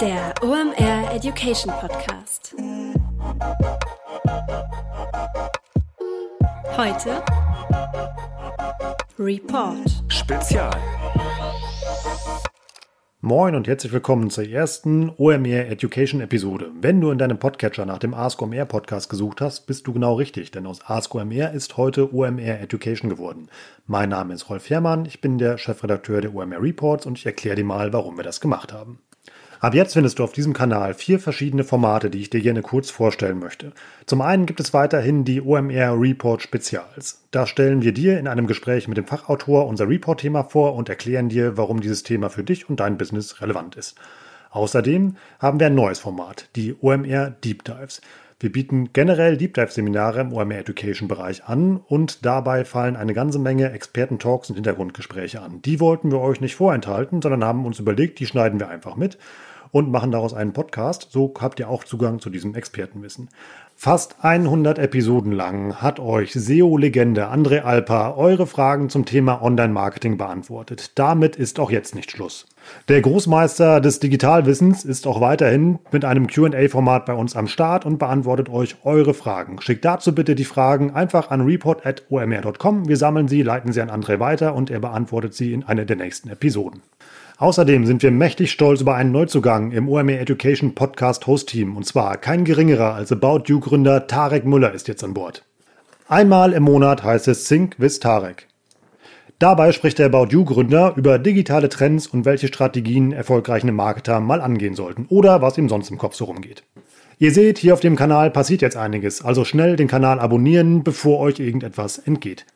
Der OMR Education Podcast. Heute Report. Spezial. Moin und herzlich willkommen zur ersten OMR Education Episode. Wenn du in deinem Podcatcher nach dem Ask OMR Podcast gesucht hast, bist du genau richtig, denn aus Ask OMR ist heute OMR Education geworden. Mein Name ist Rolf Herrmann, ich bin der Chefredakteur der OMR Reports und ich erkläre dir mal, warum wir das gemacht haben. Ab jetzt findest du auf diesem Kanal vier verschiedene Formate, die ich dir gerne kurz vorstellen möchte. Zum einen gibt es weiterhin die OMR Report Spezials. Da stellen wir dir in einem Gespräch mit dem Fachautor unser Report-Thema vor und erklären dir, warum dieses Thema für dich und dein Business relevant ist. Außerdem haben wir ein neues Format, die OMR Deep Dives. Wir bieten generell Deep Dive Seminare im OMR Education Bereich an und dabei fallen eine ganze Menge Experten-Talks und Hintergrundgespräche an. Die wollten wir euch nicht vorenthalten, sondern haben uns überlegt, die schneiden wir einfach mit und machen daraus einen Podcast. So habt ihr auch Zugang zu diesem Expertenwissen. Fast 100 Episoden lang hat euch SEO-Legende André Alpa eure Fragen zum Thema Online-Marketing beantwortet. Damit ist auch jetzt nicht Schluss. Der Großmeister des Digitalwissens ist auch weiterhin mit einem QA-Format bei uns am Start und beantwortet euch eure Fragen. Schickt dazu bitte die Fragen einfach an report.omr.com. Wir sammeln sie, leiten sie an André weiter und er beantwortet sie in einer der nächsten Episoden. Außerdem sind wir mächtig stolz über einen Neuzugang im OMR Education Podcast Host Team und zwar kein geringerer als About You Gründer Tarek Müller ist jetzt an Bord. Einmal im Monat heißt es Sync with Tarek. Dabei spricht der About You Gründer über digitale Trends und welche Strategien erfolgreiche Marketer mal angehen sollten oder was ihm sonst im Kopf so rumgeht. Ihr seht, hier auf dem Kanal passiert jetzt einiges, also schnell den Kanal abonnieren, bevor euch irgendetwas entgeht.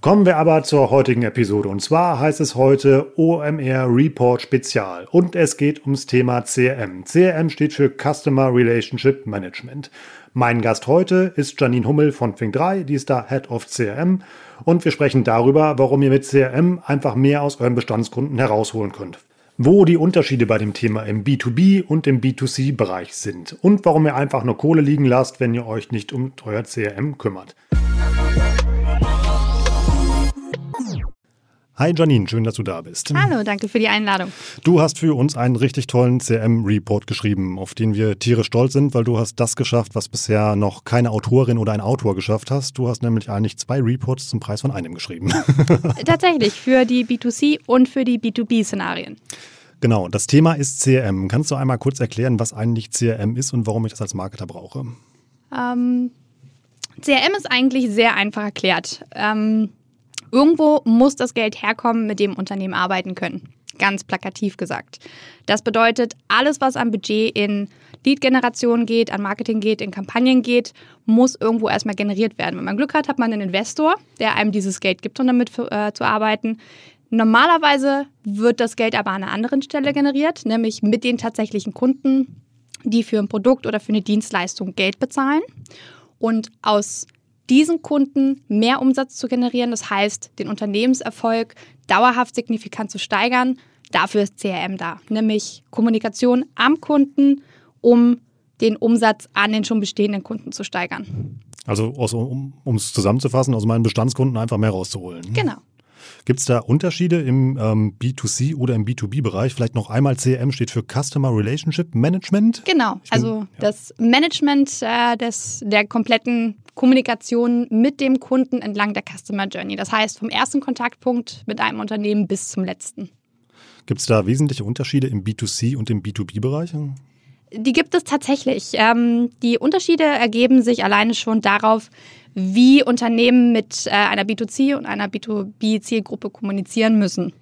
Kommen wir aber zur heutigen Episode. Und zwar heißt es heute OMR Report Spezial. Und es geht ums Thema CRM. CRM steht für Customer Relationship Management. Mein Gast heute ist Janine Hummel von Fink3, die ist da Head of CRM. Und wir sprechen darüber, warum ihr mit CRM einfach mehr aus euren Bestandskunden herausholen könnt. Wo die Unterschiede bei dem Thema im B2B und im B2C-Bereich sind. Und warum ihr einfach nur Kohle liegen lasst, wenn ihr euch nicht um euer CRM kümmert. Hi Janine, schön, dass du da bist. Hallo, danke für die Einladung. Du hast für uns einen richtig tollen CM-Report geschrieben, auf den wir tierisch stolz sind, weil du hast das geschafft, was bisher noch keine Autorin oder ein Autor geschafft hast. Du hast nämlich eigentlich zwei Reports zum Preis von einem geschrieben. Tatsächlich, für die B2C und für die B2B-Szenarien. Genau, das Thema ist CRM. Kannst du einmal kurz erklären, was eigentlich CRM ist und warum ich das als Marketer brauche? Ähm, CRM ist eigentlich sehr einfach erklärt. Ähm, Irgendwo muss das Geld herkommen, mit dem Unternehmen arbeiten können. Ganz plakativ gesagt. Das bedeutet, alles, was am Budget in Lead-Generation geht, an Marketing geht, in Kampagnen geht, muss irgendwo erstmal generiert werden. Wenn man Glück hat, hat man einen Investor, der einem dieses Geld gibt, um damit äh, zu arbeiten. Normalerweise wird das Geld aber an einer anderen Stelle generiert, nämlich mit den tatsächlichen Kunden, die für ein Produkt oder für eine Dienstleistung Geld bezahlen. Und aus diesen Kunden mehr Umsatz zu generieren, das heißt, den Unternehmenserfolg dauerhaft signifikant zu steigern. Dafür ist CRM da, nämlich Kommunikation am Kunden, um den Umsatz an den schon bestehenden Kunden zu steigern. Also, um es zusammenzufassen, aus meinen Bestandskunden einfach mehr rauszuholen. Genau. Gibt es da Unterschiede im ähm, B2C oder im B2B-Bereich? Vielleicht noch einmal CRM steht für Customer Relationship Management. Genau, bin, also ja. das Management äh, des, der kompletten Kommunikation mit dem Kunden entlang der Customer Journey. Das heißt, vom ersten Kontaktpunkt mit einem Unternehmen bis zum letzten. Gibt es da wesentliche Unterschiede im B2C und im B2B-Bereich? Die gibt es tatsächlich. Ähm, die Unterschiede ergeben sich alleine schon darauf, wie Unternehmen mit äh, einer B2C und einer B2B-Zielgruppe kommunizieren müssen.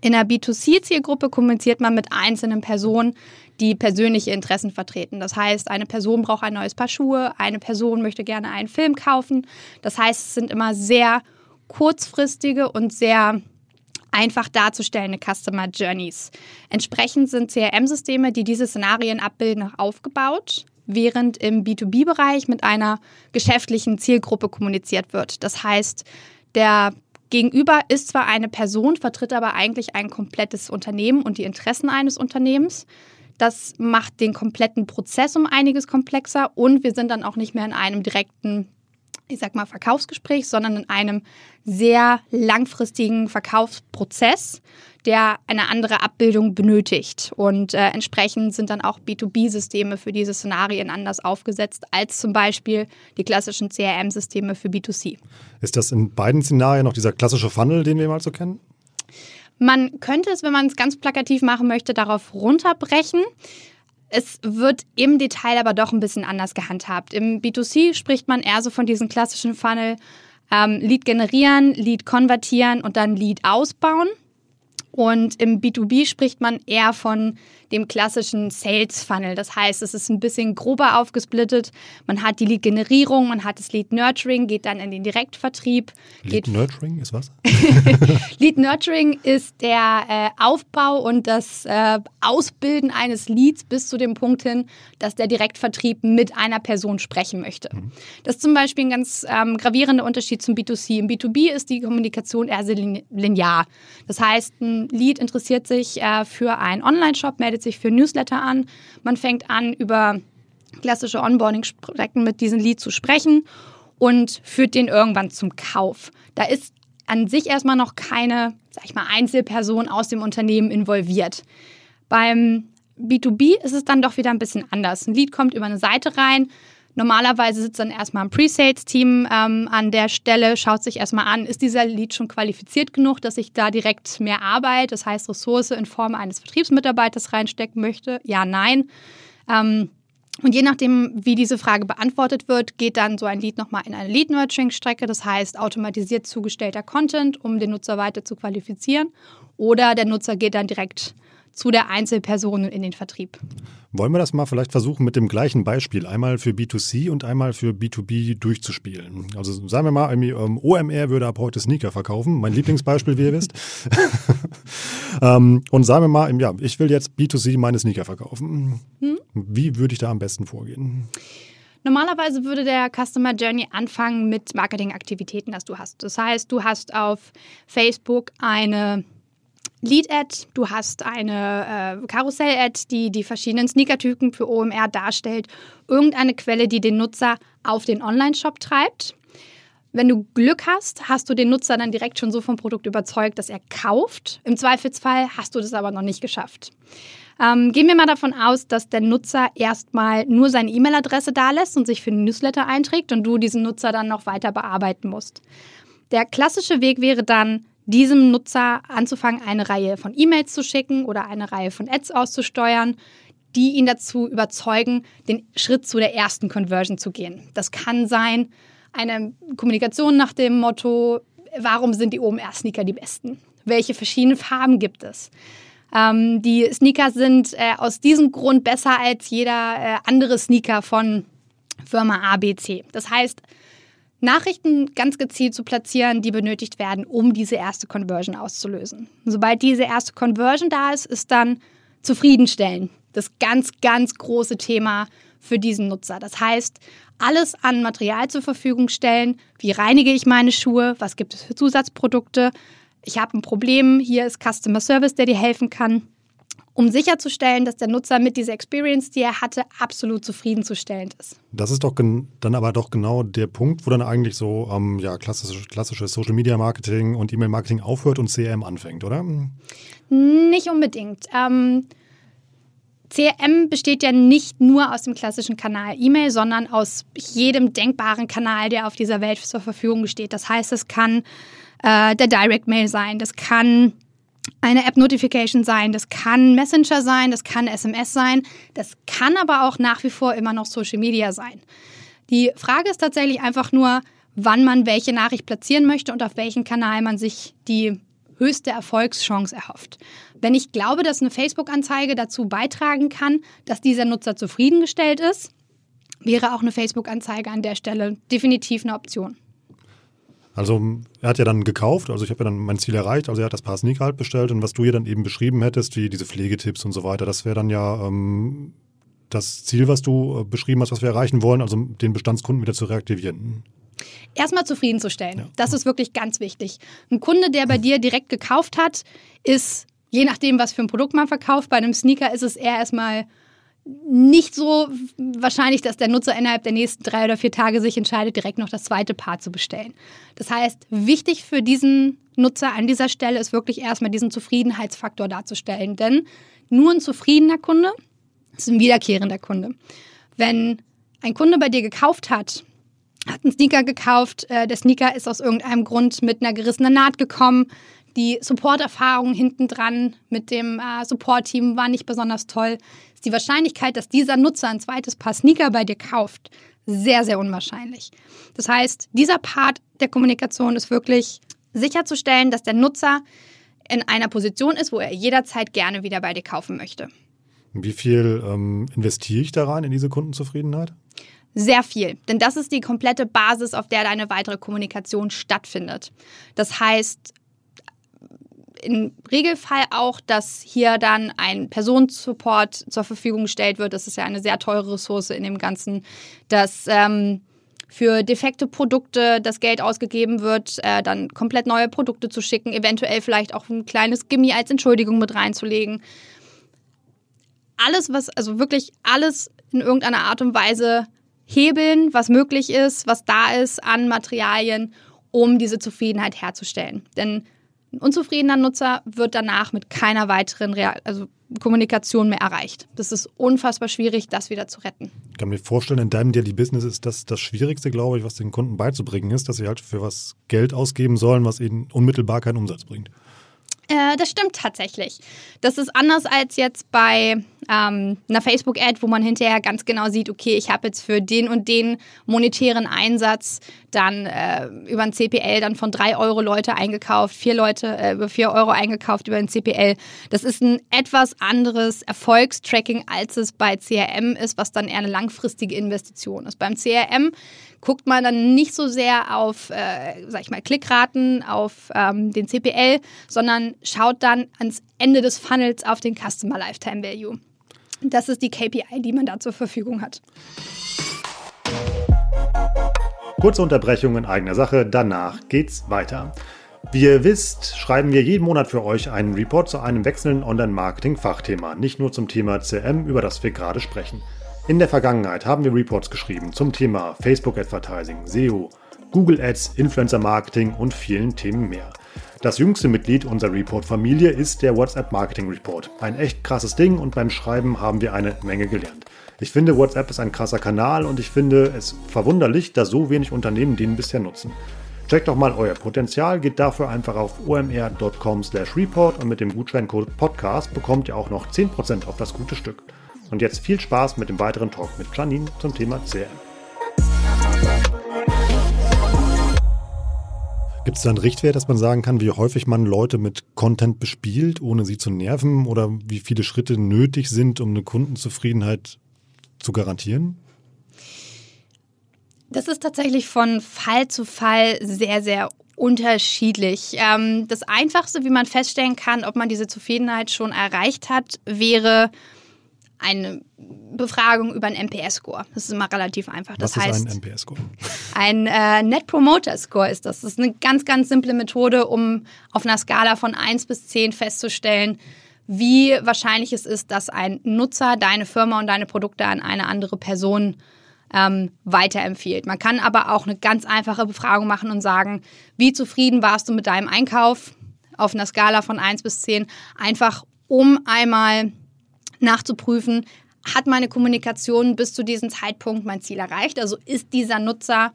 In der B2C-Zielgruppe kommuniziert man mit einzelnen Personen, die persönliche Interessen vertreten. Das heißt, eine Person braucht ein neues Paar Schuhe, eine Person möchte gerne einen Film kaufen. Das heißt, es sind immer sehr kurzfristige und sehr einfach darzustellende Customer Journeys. Entsprechend sind CRM-Systeme, die diese Szenarien abbilden, aufgebaut während im B2B-Bereich mit einer geschäftlichen Zielgruppe kommuniziert wird. Das heißt, der Gegenüber ist zwar eine Person, vertritt aber eigentlich ein komplettes Unternehmen und die Interessen eines Unternehmens. Das macht den kompletten Prozess um einiges komplexer und wir sind dann auch nicht mehr in einem direkten, ich sag mal, Verkaufsgespräch, sondern in einem sehr langfristigen Verkaufsprozess, der eine andere Abbildung benötigt. Und äh, entsprechend sind dann auch B2B-Systeme für diese Szenarien anders aufgesetzt als zum Beispiel die klassischen CRM-Systeme für B2C. Ist das in beiden Szenarien noch dieser klassische Funnel, den wir mal so kennen? Man könnte es, wenn man es ganz plakativ machen möchte, darauf runterbrechen. Es wird im Detail aber doch ein bisschen anders gehandhabt. Im B2C spricht man eher so von diesem klassischen Funnel ähm, Lead generieren, Lead konvertieren und dann Lead ausbauen. Und im B2B spricht man eher von dem klassischen Sales Funnel. Das heißt, es ist ein bisschen grober aufgesplittet. Man hat die Lead-Generierung, man hat das Lead-Nurturing, geht dann in den Direktvertrieb. Lead-Nurturing ist was? Lead-Nurturing ist der äh, Aufbau und das äh, Ausbilden eines Leads bis zu dem Punkt hin, dass der Direktvertrieb mit einer Person sprechen möchte. Mhm. Das ist zum Beispiel ein ganz ähm, gravierender Unterschied zum B2C. Im B2B ist die Kommunikation eher linear. Das heißt, ein Lead interessiert sich äh, für einen Online-Shop, meldet sich für Newsletter an. Man fängt an, über klassische Onboarding-Strecken mit diesem Lead zu sprechen und führt den irgendwann zum Kauf. Da ist an sich erstmal noch keine, sag ich mal, Einzelperson aus dem Unternehmen involviert. Beim B2B ist es dann doch wieder ein bisschen anders. Ein Lead kommt über eine Seite rein, Normalerweise sitzt dann erstmal ein Pre-Sales-Team ähm, an der Stelle, schaut sich erstmal an, ist dieser Lead schon qualifiziert genug, dass ich da direkt mehr Arbeit, das heißt Ressource in Form eines Vertriebsmitarbeiters reinstecken möchte? Ja, nein. Ähm, und je nachdem, wie diese Frage beantwortet wird, geht dann so ein Lead nochmal in eine Lead-Nurturing-Strecke, das heißt automatisiert zugestellter Content, um den Nutzer weiter zu qualifizieren. Oder der Nutzer geht dann direkt zu der Einzelperson in den Vertrieb. Wollen wir das mal vielleicht versuchen mit dem gleichen Beispiel, einmal für B2C und einmal für B2B durchzuspielen? Also sagen wir mal, ähm, OMR würde ab heute Sneaker verkaufen, mein Lieblingsbeispiel, wie ihr wisst. Ähm, und sagen wir mal, ja, ich will jetzt B2C meine Sneaker verkaufen. Hm? Wie würde ich da am besten vorgehen? Normalerweise würde der Customer Journey anfangen mit Marketingaktivitäten, das du hast. Das heißt, du hast auf Facebook eine Lead-Ad, du hast eine äh, Karussell-Ad, die die verschiedenen Sneakertypen für OMR darstellt, irgendeine Quelle, die den Nutzer auf den Online-Shop treibt. Wenn du Glück hast, hast du den Nutzer dann direkt schon so vom Produkt überzeugt, dass er kauft. Im Zweifelsfall hast du das aber noch nicht geschafft. Ähm, gehen wir mal davon aus, dass der Nutzer erstmal nur seine E-Mail-Adresse da lässt und sich für den Newsletter einträgt und du diesen Nutzer dann noch weiter bearbeiten musst. Der klassische Weg wäre dann, diesem Nutzer anzufangen, eine Reihe von E-Mails zu schicken oder eine Reihe von Ads auszusteuern, die ihn dazu überzeugen, den Schritt zu der ersten Conversion zu gehen. Das kann sein eine Kommunikation nach dem Motto, warum sind die OMR-Sneaker die besten? Welche verschiedenen Farben gibt es? Ähm, die Sneaker sind äh, aus diesem Grund besser als jeder äh, andere Sneaker von Firma ABC. Das heißt, Nachrichten ganz gezielt zu platzieren, die benötigt werden, um diese erste Conversion auszulösen. Und sobald diese erste Conversion da ist, ist dann zufriedenstellen das ganz, ganz große Thema für diesen Nutzer. Das heißt, alles an Material zur Verfügung stellen. Wie reinige ich meine Schuhe? Was gibt es für Zusatzprodukte? Ich habe ein Problem. Hier ist Customer Service, der dir helfen kann um sicherzustellen, dass der Nutzer mit dieser Experience, die er hatte, absolut zufriedenzustellend ist. Das ist doch dann aber doch genau der Punkt, wo dann eigentlich so ähm, ja, klassisches, klassisches Social Media Marketing und E-Mail Marketing aufhört und CRM anfängt, oder? Nicht unbedingt. Ähm, CRM besteht ja nicht nur aus dem klassischen Kanal E-Mail, sondern aus jedem denkbaren Kanal, der auf dieser Welt zur Verfügung steht. Das heißt, es kann äh, der Direct Mail sein, das kann eine App-Notification sein, das kann Messenger sein, das kann SMS sein, das kann aber auch nach wie vor immer noch Social Media sein. Die Frage ist tatsächlich einfach nur, wann man welche Nachricht platzieren möchte und auf welchen Kanal man sich die höchste Erfolgschance erhofft. Wenn ich glaube, dass eine Facebook-Anzeige dazu beitragen kann, dass dieser Nutzer zufriedengestellt ist, wäre auch eine Facebook-Anzeige an der Stelle definitiv eine Option. Also er hat ja dann gekauft, also ich habe ja dann mein Ziel erreicht, also er hat das Paar Sneaker halt bestellt und was du hier dann eben beschrieben hättest, wie diese Pflegetipps und so weiter, das wäre dann ja ähm, das Ziel, was du äh, beschrieben hast, was wir erreichen wollen, also den Bestandskunden wieder zu reaktivieren. Erstmal zufriedenzustellen. Ja. Das ist wirklich ganz wichtig. Ein Kunde, der bei dir direkt gekauft hat, ist, je nachdem, was für ein Produkt man verkauft, bei einem Sneaker ist es eher erstmal nicht so wahrscheinlich, dass der Nutzer innerhalb der nächsten drei oder vier Tage sich entscheidet, direkt noch das zweite Paar zu bestellen. Das heißt, wichtig für diesen Nutzer an dieser Stelle ist wirklich erstmal diesen Zufriedenheitsfaktor darzustellen. Denn nur ein zufriedener Kunde ist ein wiederkehrender Kunde. Wenn ein Kunde bei dir gekauft hat, hat einen Sneaker gekauft, äh, der Sneaker ist aus irgendeinem Grund mit einer gerissenen Naht gekommen, die Support-Erfahrung hinten dran mit dem äh, Support-Team war nicht besonders toll, ist die Wahrscheinlichkeit, dass dieser Nutzer ein zweites Paar Sneaker bei dir kauft, sehr, sehr unwahrscheinlich. Das heißt, dieser Part der Kommunikation ist wirklich sicherzustellen, dass der Nutzer in einer Position ist, wo er jederzeit gerne wieder bei dir kaufen möchte. Wie viel ähm, investiere ich da rein in diese Kundenzufriedenheit? Sehr viel, denn das ist die komplette Basis, auf der deine weitere Kommunikation stattfindet. Das heißt, im Regelfall auch, dass hier dann ein Personensupport zur Verfügung gestellt wird. Das ist ja eine sehr teure Ressource in dem Ganzen, dass ähm, für defekte Produkte das Geld ausgegeben wird, äh, dann komplett neue Produkte zu schicken, eventuell vielleicht auch ein kleines Gimmi als Entschuldigung mit reinzulegen. Alles, was, also wirklich alles in irgendeiner Art und Weise hebeln, was möglich ist, was da ist an Materialien, um diese Zufriedenheit herzustellen. Denn ein unzufriedener Nutzer wird danach mit keiner weiteren Real also Kommunikation mehr erreicht. Das ist unfassbar schwierig, das wieder zu retten. Ich kann mir vorstellen, in deinem Daily Business ist das das Schwierigste, glaube ich, was den Kunden beizubringen ist, dass sie halt für was Geld ausgeben sollen, was ihnen unmittelbar keinen Umsatz bringt. Äh, das stimmt tatsächlich. Das ist anders als jetzt bei ähm, einer Facebook-Ad, wo man hinterher ganz genau sieht, okay, ich habe jetzt für den und den monetären Einsatz dann äh, über ein CPL dann von drei Euro Leute eingekauft, vier Leute äh, über vier Euro eingekauft über ein CPL. Das ist ein etwas anderes Erfolgstracking, als es bei CRM ist, was dann eher eine langfristige Investition ist. Beim CRM guckt man dann nicht so sehr auf, äh, sag ich mal, Klickraten, auf ähm, den CPL, sondern schaut dann ans Ende des Funnels auf den Customer Lifetime Value. Das ist die KPI, die man da zur Verfügung hat. Kurze Unterbrechung in eigener Sache, danach geht's weiter. Wie ihr wisst, schreiben wir jeden Monat für euch einen Report zu einem wechselnden Online-Marketing-Fachthema, nicht nur zum Thema CM, über das wir gerade sprechen. In der Vergangenheit haben wir Reports geschrieben zum Thema Facebook Advertising, SEO, Google Ads, Influencer Marketing und vielen Themen mehr. Das jüngste Mitglied unserer Report-Familie ist der WhatsApp Marketing Report. Ein echt krasses Ding und beim Schreiben haben wir eine Menge gelernt. Ich finde, WhatsApp ist ein krasser Kanal und ich finde es verwunderlich, dass so wenig Unternehmen den bisher nutzen. Checkt doch mal euer Potenzial, geht dafür einfach auf omr.com/report und mit dem Gutscheincode Podcast bekommt ihr auch noch 10% auf das gute Stück. Und jetzt viel Spaß mit dem weiteren Talk mit Janine zum Thema CRM. Gibt es da einen Richtwert, dass man sagen kann, wie häufig man Leute mit Content bespielt, ohne sie zu nerven? Oder wie viele Schritte nötig sind, um eine Kundenzufriedenheit zu garantieren? Das ist tatsächlich von Fall zu Fall sehr, sehr unterschiedlich. Ähm, das Einfachste, wie man feststellen kann, ob man diese Zufriedenheit schon erreicht hat, wäre eine Befragung über einen NPS-Score. Das ist immer relativ einfach. Das Was heißt, ist ein NPS-Score? Ein äh, Net Promoter Score ist das. Das ist eine ganz, ganz simple Methode, um auf einer Skala von 1 bis 10 festzustellen, wie wahrscheinlich es ist, dass ein Nutzer deine Firma und deine Produkte an eine andere Person ähm, weiterempfiehlt. Man kann aber auch eine ganz einfache Befragung machen und sagen, wie zufrieden warst du mit deinem Einkauf auf einer Skala von 1 bis 10, einfach um einmal nachzuprüfen, hat meine Kommunikation bis zu diesem Zeitpunkt mein Ziel erreicht? Also ist dieser Nutzer,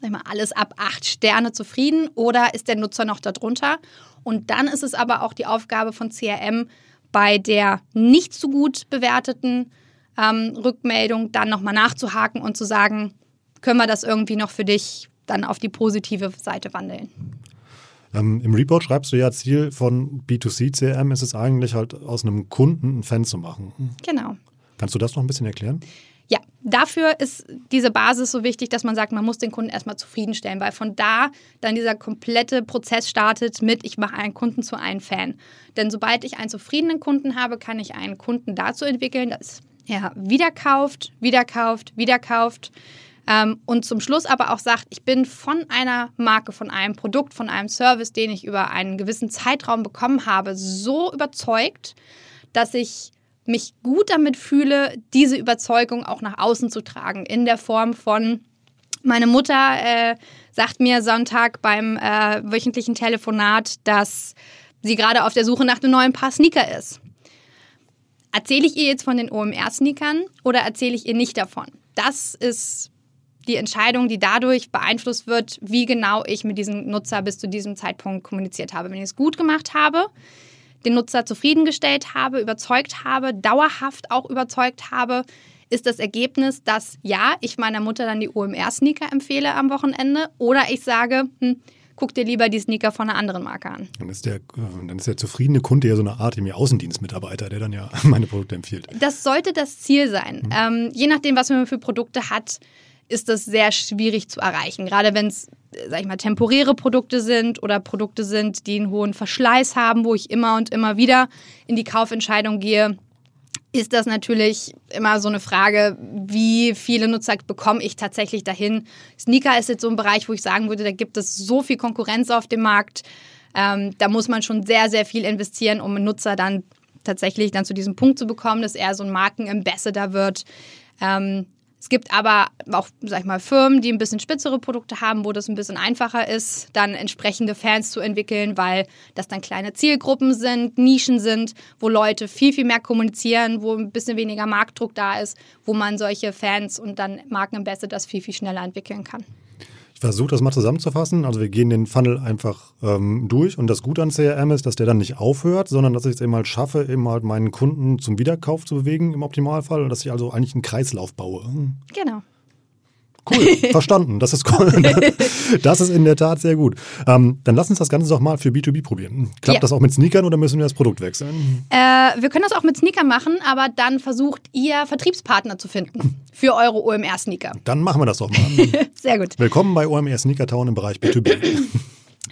sag mal, alles ab acht Sterne zufrieden oder ist der Nutzer noch darunter? Und dann ist es aber auch die Aufgabe von CRM, bei der nicht so gut bewerteten ähm, Rückmeldung dann nochmal nachzuhaken und zu sagen, können wir das irgendwie noch für dich dann auf die positive Seite wandeln. Ähm, Im Report schreibst du ja, Ziel von B2C-CRM ist es eigentlich halt aus einem Kunden einen Fan zu machen. Genau. Kannst du das noch ein bisschen erklären? Ja, dafür ist diese Basis so wichtig, dass man sagt, man muss den Kunden erstmal zufriedenstellen, weil von da dann dieser komplette Prozess startet mit, ich mache einen Kunden zu einem Fan. Denn sobald ich einen zufriedenen Kunden habe, kann ich einen Kunden dazu entwickeln, dass er wieder kauft, wieder kauft, wieder kauft ähm, und zum Schluss aber auch sagt, ich bin von einer Marke, von einem Produkt, von einem Service, den ich über einen gewissen Zeitraum bekommen habe, so überzeugt, dass ich mich gut damit fühle, diese Überzeugung auch nach außen zu tragen. In der Form von, meine Mutter äh, sagt mir Sonntag beim äh, wöchentlichen Telefonat, dass sie gerade auf der Suche nach einem neuen Paar Sneaker ist. Erzähle ich ihr jetzt von den OMR-Sneakern oder erzähle ich ihr nicht davon? Das ist die Entscheidung, die dadurch beeinflusst wird, wie genau ich mit diesem Nutzer bis zu diesem Zeitpunkt kommuniziert habe. Wenn ich es gut gemacht habe, den Nutzer zufriedengestellt habe, überzeugt habe, dauerhaft auch überzeugt habe, ist das Ergebnis, dass ja, ich meiner Mutter dann die OMR-Sneaker empfehle am Wochenende oder ich sage, hm, guck dir lieber die Sneaker von einer anderen Marke an. Dann ist der, dann ist der zufriedene Kunde ja so eine Art Außendienstmitarbeiter, der dann ja meine Produkte empfiehlt. Das sollte das Ziel sein. Mhm. Ähm, je nachdem, was man für Produkte hat, ist das sehr schwierig zu erreichen. Gerade wenn es, sag ich mal, temporäre Produkte sind oder Produkte sind, die einen hohen Verschleiß haben, wo ich immer und immer wieder in die Kaufentscheidung gehe, ist das natürlich immer so eine Frage, wie viele Nutzer bekomme ich tatsächlich dahin. Sneaker ist jetzt so ein Bereich, wo ich sagen würde, da gibt es so viel Konkurrenz auf dem Markt. Ähm, da muss man schon sehr, sehr viel investieren, um einen Nutzer dann tatsächlich dann zu diesem Punkt zu bekommen, dass er so ein Markenambassador wird. Ähm, es gibt aber auch, sag ich mal, Firmen, die ein bisschen spitzere Produkte haben, wo das ein bisschen einfacher ist, dann entsprechende Fans zu entwickeln, weil das dann kleine Zielgruppen sind, Nischen sind, wo Leute viel, viel mehr kommunizieren, wo ein bisschen weniger Marktdruck da ist, wo man solche Fans und dann Markenambassadors viel, viel schneller entwickeln kann. Ich versuche das mal zusammenzufassen. Also wir gehen den Funnel einfach ähm, durch und das Gute an CRM ist, dass der dann nicht aufhört, sondern dass ich es eben halt schaffe, eben halt meinen Kunden zum Wiederkauf zu bewegen im Optimalfall dass ich also eigentlich einen Kreislauf baue. Genau. Cool, verstanden. Das ist cool. Das ist in der Tat sehr gut. Ähm, dann lass uns das Ganze doch mal für B2B probieren. Klappt ja. das auch mit Sneakern oder müssen wir das Produkt wechseln? Äh, wir können das auch mit Sneakern machen, aber dann versucht ihr Vertriebspartner zu finden für eure OMR-Sneaker. Dann machen wir das doch mal. sehr gut. Willkommen bei OMR Sneaker Town im Bereich B2B.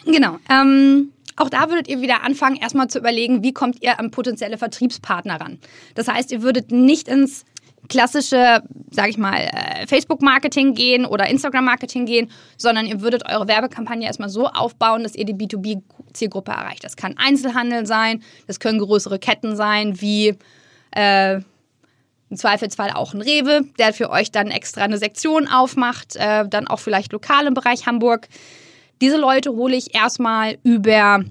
genau. Ähm, auch da würdet ihr wieder anfangen, erstmal zu überlegen, wie kommt ihr an potenzielle Vertriebspartner ran. Das heißt, ihr würdet nicht ins klassische, sage ich mal, äh, Facebook-Marketing gehen oder Instagram-Marketing gehen, sondern ihr würdet eure Werbekampagne erstmal so aufbauen, dass ihr die B2B-Zielgruppe erreicht. Das kann Einzelhandel sein, das können größere Ketten sein, wie äh, im Zweifelsfall auch ein Rewe, der für euch dann extra eine Sektion aufmacht, äh, dann auch vielleicht lokal im Bereich Hamburg. Diese Leute hole ich erstmal über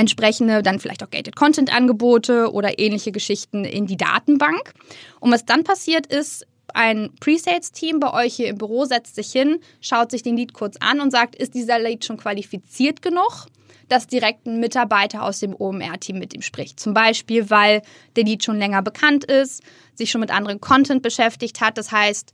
entsprechende dann vielleicht auch Gated Content Angebote oder ähnliche Geschichten in die Datenbank. Und was dann passiert ist, ein Pre-Sales-Team bei euch hier im Büro setzt sich hin, schaut sich den Lead kurz an und sagt, ist dieser Lead schon qualifiziert genug, dass direkt ein Mitarbeiter aus dem OMR-Team mit ihm spricht. Zum Beispiel, weil der Lead schon länger bekannt ist, sich schon mit anderen Content beschäftigt hat. Das heißt,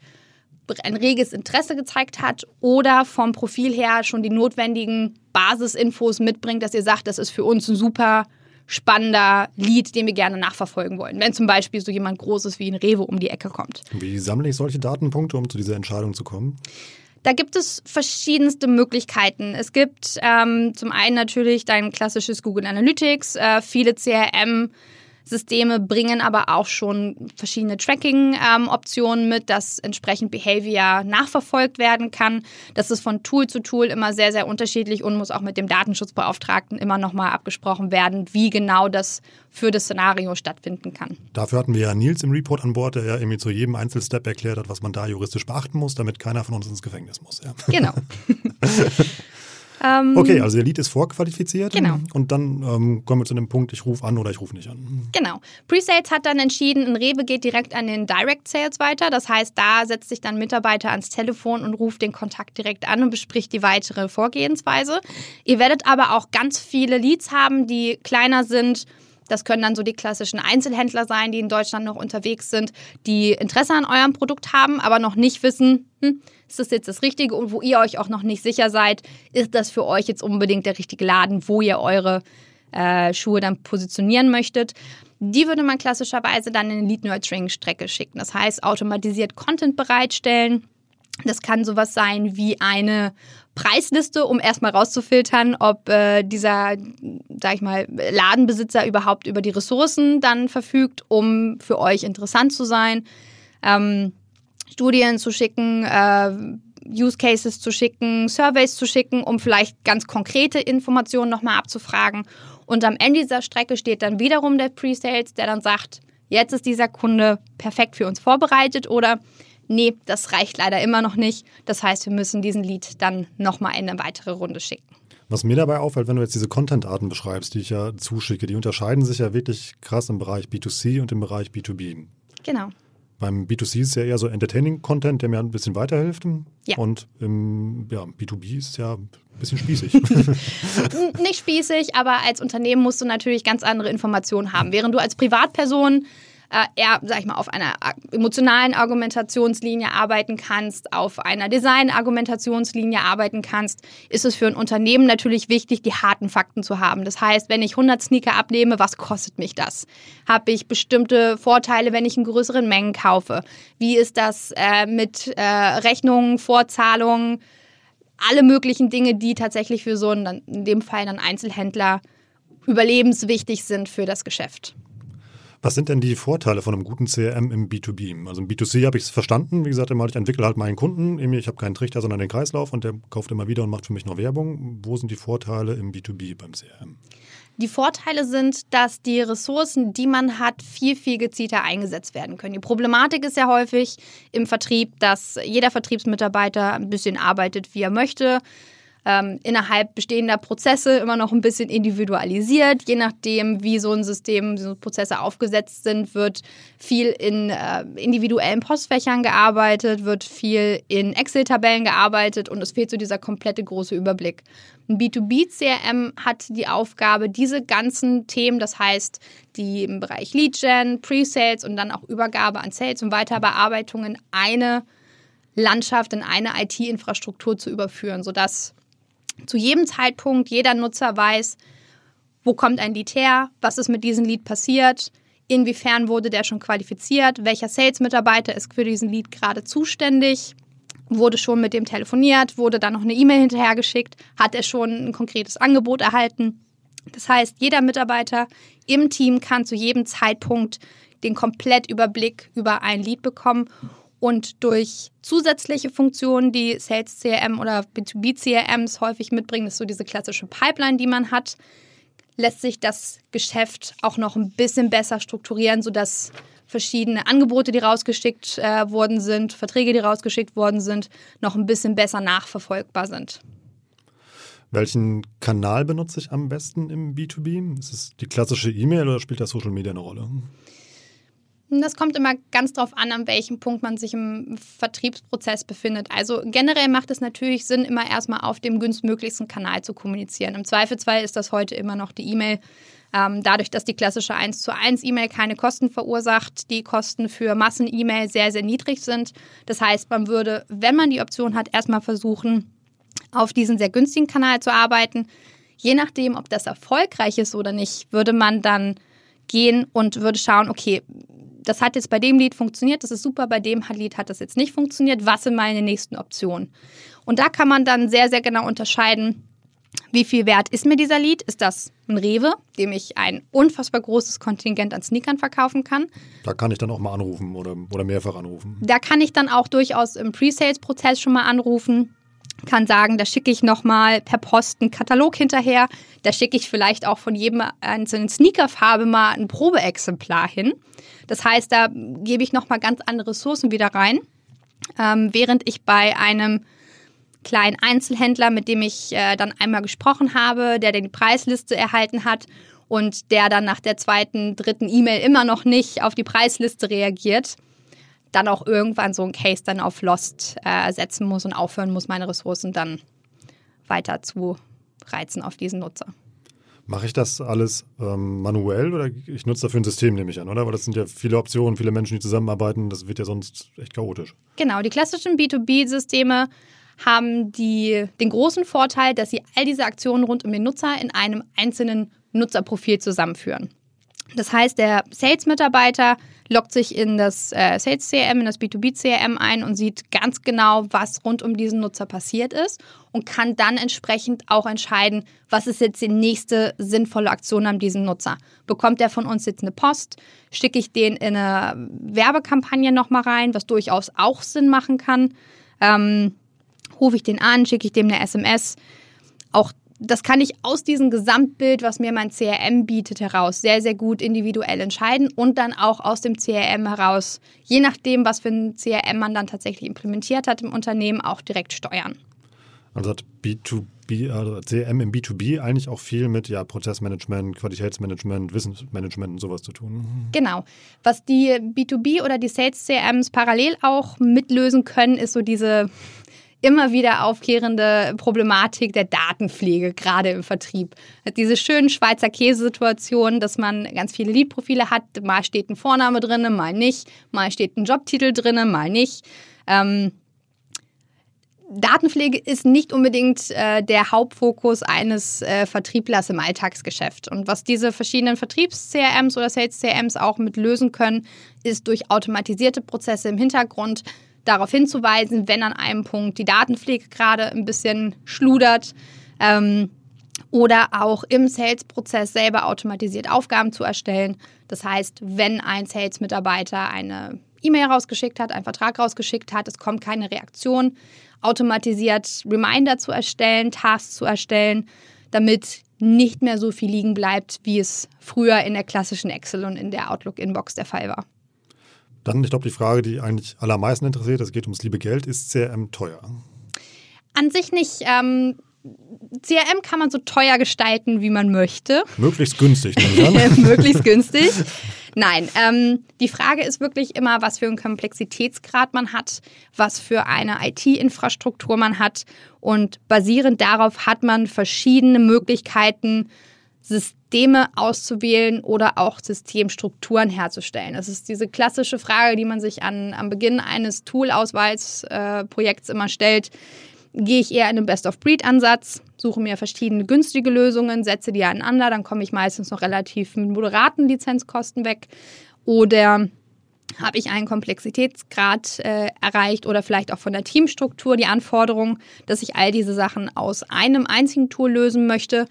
ein reges Interesse gezeigt hat oder vom Profil her schon die notwendigen Basisinfos mitbringt, dass ihr sagt, das ist für uns ein super spannender Lied, den wir gerne nachverfolgen wollen. Wenn zum Beispiel so jemand Großes wie ein Rewe um die Ecke kommt. Wie sammle ich solche Datenpunkte, um zu dieser Entscheidung zu kommen? Da gibt es verschiedenste Möglichkeiten. Es gibt ähm, zum einen natürlich dein klassisches Google Analytics, äh, viele CRM. Systeme bringen aber auch schon verschiedene Tracking-Optionen ähm, mit, dass entsprechend Behavior nachverfolgt werden kann. Das ist von Tool zu Tool immer sehr, sehr unterschiedlich und muss auch mit dem Datenschutzbeauftragten immer nochmal abgesprochen werden, wie genau das für das Szenario stattfinden kann. Dafür hatten wir ja Nils im Report an Bord, der ja irgendwie zu jedem Einzelstep erklärt hat, was man da juristisch beachten muss, damit keiner von uns ins Gefängnis muss. Ja. Genau. Ähm, okay, also der Lead ist vorqualifiziert. Genau. Und dann ähm, kommen wir zu dem Punkt, ich rufe an oder ich rufe nicht an. Genau. Pre-Sales hat dann entschieden, ein Rewe geht direkt an den Direct Sales weiter. Das heißt, da setzt sich dann Mitarbeiter ans Telefon und ruft den Kontakt direkt an und bespricht die weitere Vorgehensweise. Ihr werdet aber auch ganz viele Leads haben, die kleiner sind. Das können dann so die klassischen Einzelhändler sein, die in Deutschland noch unterwegs sind, die Interesse an eurem Produkt haben, aber noch nicht wissen, hm, ist das jetzt das Richtige und wo ihr euch auch noch nicht sicher seid, ist das für euch jetzt unbedingt der richtige Laden, wo ihr eure äh, Schuhe dann positionieren möchtet. Die würde man klassischerweise dann in eine Lead-Nurturing-Strecke schicken. Das heißt, automatisiert Content bereitstellen. Das kann sowas sein wie eine Preisliste, um erstmal rauszufiltern, ob äh, dieser, sag ich mal, Ladenbesitzer überhaupt über die Ressourcen dann verfügt, um für euch interessant zu sein. Ähm, Studien zu schicken, äh, Use Cases zu schicken, Surveys zu schicken, um vielleicht ganz konkrete Informationen nochmal abzufragen. Und am Ende dieser Strecke steht dann wiederum der Pre-Sales, der dann sagt, jetzt ist dieser Kunde perfekt für uns vorbereitet oder nee, das reicht leider immer noch nicht. Das heißt, wir müssen diesen Lead dann nochmal in eine weitere Runde schicken. Was mir dabei auffällt, wenn du jetzt diese Content-Arten beschreibst, die ich ja zuschicke, die unterscheiden sich ja wirklich krass im Bereich B2C und im Bereich B2B. Genau. Beim B2C ist es ja eher so Entertaining-Content, der mir ein bisschen weiterhilft. Ja. Und im ja, B2B ist es ja ein bisschen spießig. Nicht spießig, aber als Unternehmen musst du natürlich ganz andere Informationen haben. Während du als Privatperson eher, sag ich mal, auf einer emotionalen Argumentationslinie arbeiten kannst, auf einer Design-Argumentationslinie arbeiten kannst, ist es für ein Unternehmen natürlich wichtig, die harten Fakten zu haben. Das heißt, wenn ich 100 Sneaker abnehme, was kostet mich das? Habe ich bestimmte Vorteile, wenn ich in größeren Mengen kaufe? Wie ist das äh, mit äh, Rechnungen, Vorzahlungen? Alle möglichen Dinge, die tatsächlich für so einen, in dem Fall dann Einzelhändler überlebenswichtig sind für das Geschäft. Was sind denn die Vorteile von einem guten CRM im B2B? Also im B2C habe ich es verstanden. Wie gesagt, ich entwickle halt meinen Kunden. Ich habe keinen Trichter, sondern den Kreislauf und der kauft immer wieder und macht für mich noch Werbung. Wo sind die Vorteile im B2B beim CRM? Die Vorteile sind, dass die Ressourcen, die man hat, viel, viel gezielter eingesetzt werden können. Die Problematik ist ja häufig im Vertrieb, dass jeder Vertriebsmitarbeiter ein bisschen arbeitet, wie er möchte ähm, innerhalb bestehender Prozesse immer noch ein bisschen individualisiert. Je nachdem, wie so ein System, so Prozesse aufgesetzt sind, wird viel in äh, individuellen Postfächern gearbeitet, wird viel in Excel-Tabellen gearbeitet und es fehlt so dieser komplette große Überblick. Ein B2B-CRM hat die Aufgabe, diese ganzen Themen, das heißt, die im Bereich Lead-Gen, Pre-Sales und dann auch Übergabe an Sales und Weiterbearbeitungen eine Landschaft in eine IT-Infrastruktur zu überführen, sodass zu jedem Zeitpunkt jeder Nutzer weiß, wo kommt ein Lied her, was ist mit diesem Lied passiert, inwiefern wurde der schon qualifiziert, welcher Sales-Mitarbeiter ist für diesen Lied gerade zuständig, wurde schon mit dem telefoniert, wurde dann noch eine E-Mail hinterhergeschickt, hat er schon ein konkretes Angebot erhalten. Das heißt, jeder Mitarbeiter im Team kann zu jedem Zeitpunkt den Komplettüberblick über ein Lied bekommen und durch zusätzliche Funktionen, die Sales CRM oder B2B CRMs häufig mitbringen, ist so diese klassische Pipeline, die man hat, lässt sich das Geschäft auch noch ein bisschen besser strukturieren, sodass verschiedene Angebote, die rausgeschickt äh, worden sind, Verträge, die rausgeschickt worden sind, noch ein bisschen besser nachverfolgbar sind. Welchen Kanal benutze ich am besten im B2B? Ist es die klassische E-Mail oder spielt da Social Media eine Rolle? Das kommt immer ganz drauf an, an welchem Punkt man sich im Vertriebsprozess befindet. Also generell macht es natürlich Sinn, immer erstmal auf dem günstmöglichsten Kanal zu kommunizieren. Im Zweifelsfall ist das heute immer noch die E-Mail. Ähm, dadurch, dass die klassische 1 zu 1 E-Mail keine Kosten verursacht, die Kosten für Massen-E-Mail sehr, sehr niedrig sind. Das heißt, man würde, wenn man die Option hat, erstmal versuchen, auf diesen sehr günstigen Kanal zu arbeiten. Je nachdem, ob das erfolgreich ist oder nicht, würde man dann gehen und würde schauen, okay, das hat jetzt bei dem Lied funktioniert, das ist super, bei dem Lied hat das jetzt nicht funktioniert, was sind meine nächsten Optionen? Und da kann man dann sehr, sehr genau unterscheiden, wie viel wert ist mir dieser Lied? Ist das ein Rewe, dem ich ein unfassbar großes Kontingent an Sneakern verkaufen kann? Da kann ich dann auch mal anrufen oder, oder mehrfach anrufen. Da kann ich dann auch durchaus im Pre-Sales-Prozess schon mal anrufen kann sagen, da schicke ich nochmal per Post einen Katalog hinterher. Da schicke ich vielleicht auch von jedem einzelnen Sneakerfarbe mal ein Probeexemplar hin. Das heißt, da gebe ich nochmal ganz andere Ressourcen wieder rein. Ähm, während ich bei einem kleinen Einzelhändler, mit dem ich äh, dann einmal gesprochen habe, der die Preisliste erhalten hat und der dann nach der zweiten, dritten E-Mail immer noch nicht auf die Preisliste reagiert, dann auch irgendwann so ein Case dann auf Lost äh, setzen muss und aufhören muss, meine Ressourcen dann weiter zu reizen auf diesen Nutzer. Mache ich das alles ähm, manuell oder ich nutze dafür ein System, nehme ich an, oder? Weil das sind ja viele Optionen, viele Menschen, die zusammenarbeiten. Das wird ja sonst echt chaotisch. Genau, die klassischen B2B-Systeme haben die, den großen Vorteil, dass sie all diese Aktionen rund um den Nutzer in einem einzelnen Nutzerprofil zusammenführen. Das heißt, der Sales-Mitarbeiter loggt sich in das äh, Sales CRM, in das B2B CRM ein und sieht ganz genau, was rund um diesen Nutzer passiert ist und kann dann entsprechend auch entscheiden, was ist jetzt die nächste sinnvolle Aktion an diesem Nutzer. Bekommt er von uns jetzt eine Post? Schicke ich den in eine Werbekampagne nochmal rein, was durchaus auch Sinn machen kann? Ähm, rufe ich den an, schicke ich dem eine SMS? Auch das kann ich aus diesem Gesamtbild, was mir mein CRM bietet, heraus sehr, sehr gut individuell entscheiden und dann auch aus dem CRM heraus, je nachdem, was für ein CRM man dann tatsächlich implementiert hat im Unternehmen, auch direkt steuern. Also hat B2B, also CRM im B2B eigentlich auch viel mit ja, Prozessmanagement, Qualitätsmanagement, Wissensmanagement und sowas zu tun. Genau. Was die B2B oder die Sales CRMs parallel auch mitlösen können, ist so diese immer wieder aufkehrende Problematik der Datenpflege, gerade im Vertrieb. Diese schönen Schweizer Käsesituationen, dass man ganz viele Lead-Profile hat. Mal steht ein Vorname drin, mal nicht. Mal steht ein Jobtitel drin, mal nicht. Ähm, Datenpflege ist nicht unbedingt äh, der Hauptfokus eines äh, Vertrieblers im Alltagsgeschäft. Und was diese verschiedenen Vertriebs-CRMs oder Sales-CRMs auch mit lösen können, ist durch automatisierte Prozesse im Hintergrund darauf hinzuweisen, wenn an einem Punkt die Datenpflege gerade ein bisschen schludert. Ähm, oder auch im Sales-Prozess selber automatisiert Aufgaben zu erstellen. Das heißt, wenn ein Sales-Mitarbeiter eine E-Mail rausgeschickt hat, einen Vertrag rausgeschickt hat, es kommt keine Reaktion, automatisiert Reminder zu erstellen, Tasks zu erstellen, damit nicht mehr so viel liegen bleibt, wie es früher in der klassischen Excel und in der Outlook-Inbox der Fall war. Dann, ich glaube, die Frage, die eigentlich allermeisten interessiert, es geht ums liebe Geld, ist CRM teuer? An sich nicht. Ähm, CRM kann man so teuer gestalten, wie man möchte. Möglichst günstig. Möglichst günstig. Nein, ähm, die Frage ist wirklich immer, was für einen Komplexitätsgrad man hat, was für eine IT-Infrastruktur man hat. Und basierend darauf hat man verschiedene Möglichkeiten, Systeme auszuwählen oder auch Systemstrukturen herzustellen. Das ist diese klassische Frage, die man sich an, am Beginn eines Tool-Auswahlprojekts äh, immer stellt. Gehe ich eher in einen Best-of-Breed-Ansatz, suche mir verschiedene günstige Lösungen, setze die aneinander, dann komme ich meistens noch relativ mit moderaten Lizenzkosten weg. Oder habe ich einen Komplexitätsgrad äh, erreicht oder vielleicht auch von der Teamstruktur die Anforderung, dass ich all diese Sachen aus einem einzigen Tool lösen möchte,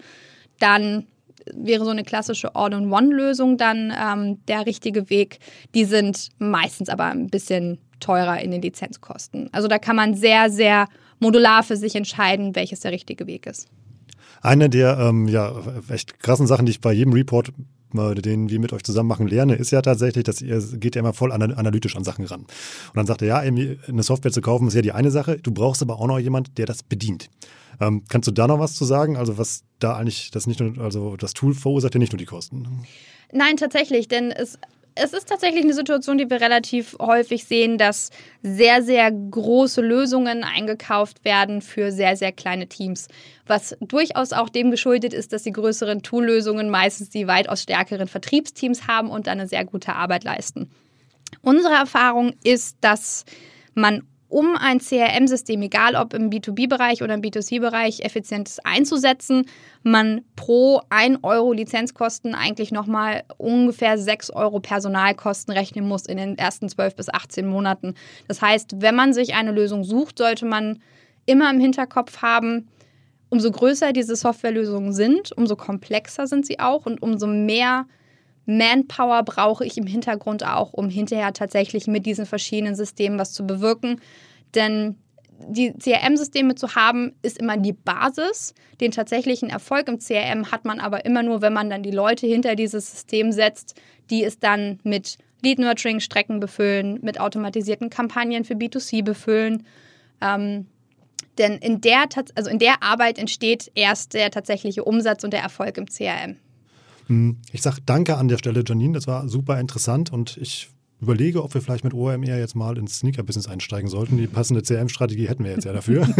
dann wäre so eine klassische All-in-One-Lösung dann ähm, der richtige Weg. Die sind meistens aber ein bisschen teurer in den Lizenzkosten. Also da kann man sehr, sehr modular für sich entscheiden, welches der richtige Weg ist. Eine der ähm, ja, echt krassen Sachen, die ich bei jedem Report den wir mit euch zusammen machen, lerne, ist ja tatsächlich, dass ihr geht ja immer voll analytisch an Sachen ran. Und dann sagt er, ja, eine Software zu kaufen ist ja die eine Sache, du brauchst aber auch noch jemand, der das bedient. Ähm, kannst du da noch was zu sagen? Also was da eigentlich das nicht nur, also das Tool verursacht ja nicht nur die Kosten. Nein, tatsächlich, denn es es ist tatsächlich eine Situation, die wir relativ häufig sehen, dass sehr, sehr große Lösungen eingekauft werden für sehr, sehr kleine Teams. Was durchaus auch dem geschuldet ist, dass die größeren Tool-Lösungen meistens die weitaus stärkeren Vertriebsteams haben und eine sehr gute Arbeit leisten. Unsere Erfahrung ist, dass man um ein CRM-System, egal ob im B2B-Bereich oder im B2C-Bereich, effizient einzusetzen, man pro 1 Euro Lizenzkosten eigentlich nochmal ungefähr 6 Euro Personalkosten rechnen muss in den ersten 12 bis 18 Monaten. Das heißt, wenn man sich eine Lösung sucht, sollte man immer im Hinterkopf haben, umso größer diese Softwarelösungen sind, umso komplexer sind sie auch und umso mehr Manpower brauche ich im Hintergrund auch, um hinterher tatsächlich mit diesen verschiedenen Systemen was zu bewirken. Denn die CRM-Systeme zu haben, ist immer die Basis. Den tatsächlichen Erfolg im CRM hat man aber immer nur, wenn man dann die Leute hinter dieses System setzt, die es dann mit Lead-Nurturing-Strecken befüllen, mit automatisierten Kampagnen für B2C befüllen. Ähm, denn in der, also in der Arbeit entsteht erst der tatsächliche Umsatz und der Erfolg im CRM. Hm, ich sage danke an der Stelle, Janine. Das war super interessant und ich überlege, ob wir vielleicht mit OMR jetzt mal ins Sneaker-Business einsteigen sollten. Die passende CRM-Strategie hätten wir jetzt ja dafür.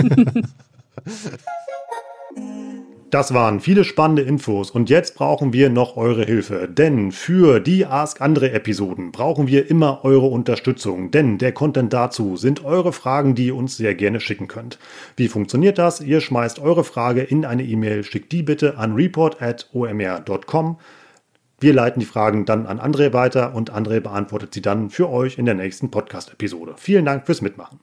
Das waren viele spannende Infos und jetzt brauchen wir noch eure Hilfe, denn für die Ask andere Episoden brauchen wir immer eure Unterstützung, denn der Content dazu sind eure Fragen, die ihr uns sehr gerne schicken könnt. Wie funktioniert das? Ihr schmeißt eure Frage in eine E-Mail, schickt die bitte an report@omr.com. Wir leiten die Fragen dann an André weiter und André beantwortet sie dann für euch in der nächsten Podcast-Episode. Vielen Dank fürs Mitmachen.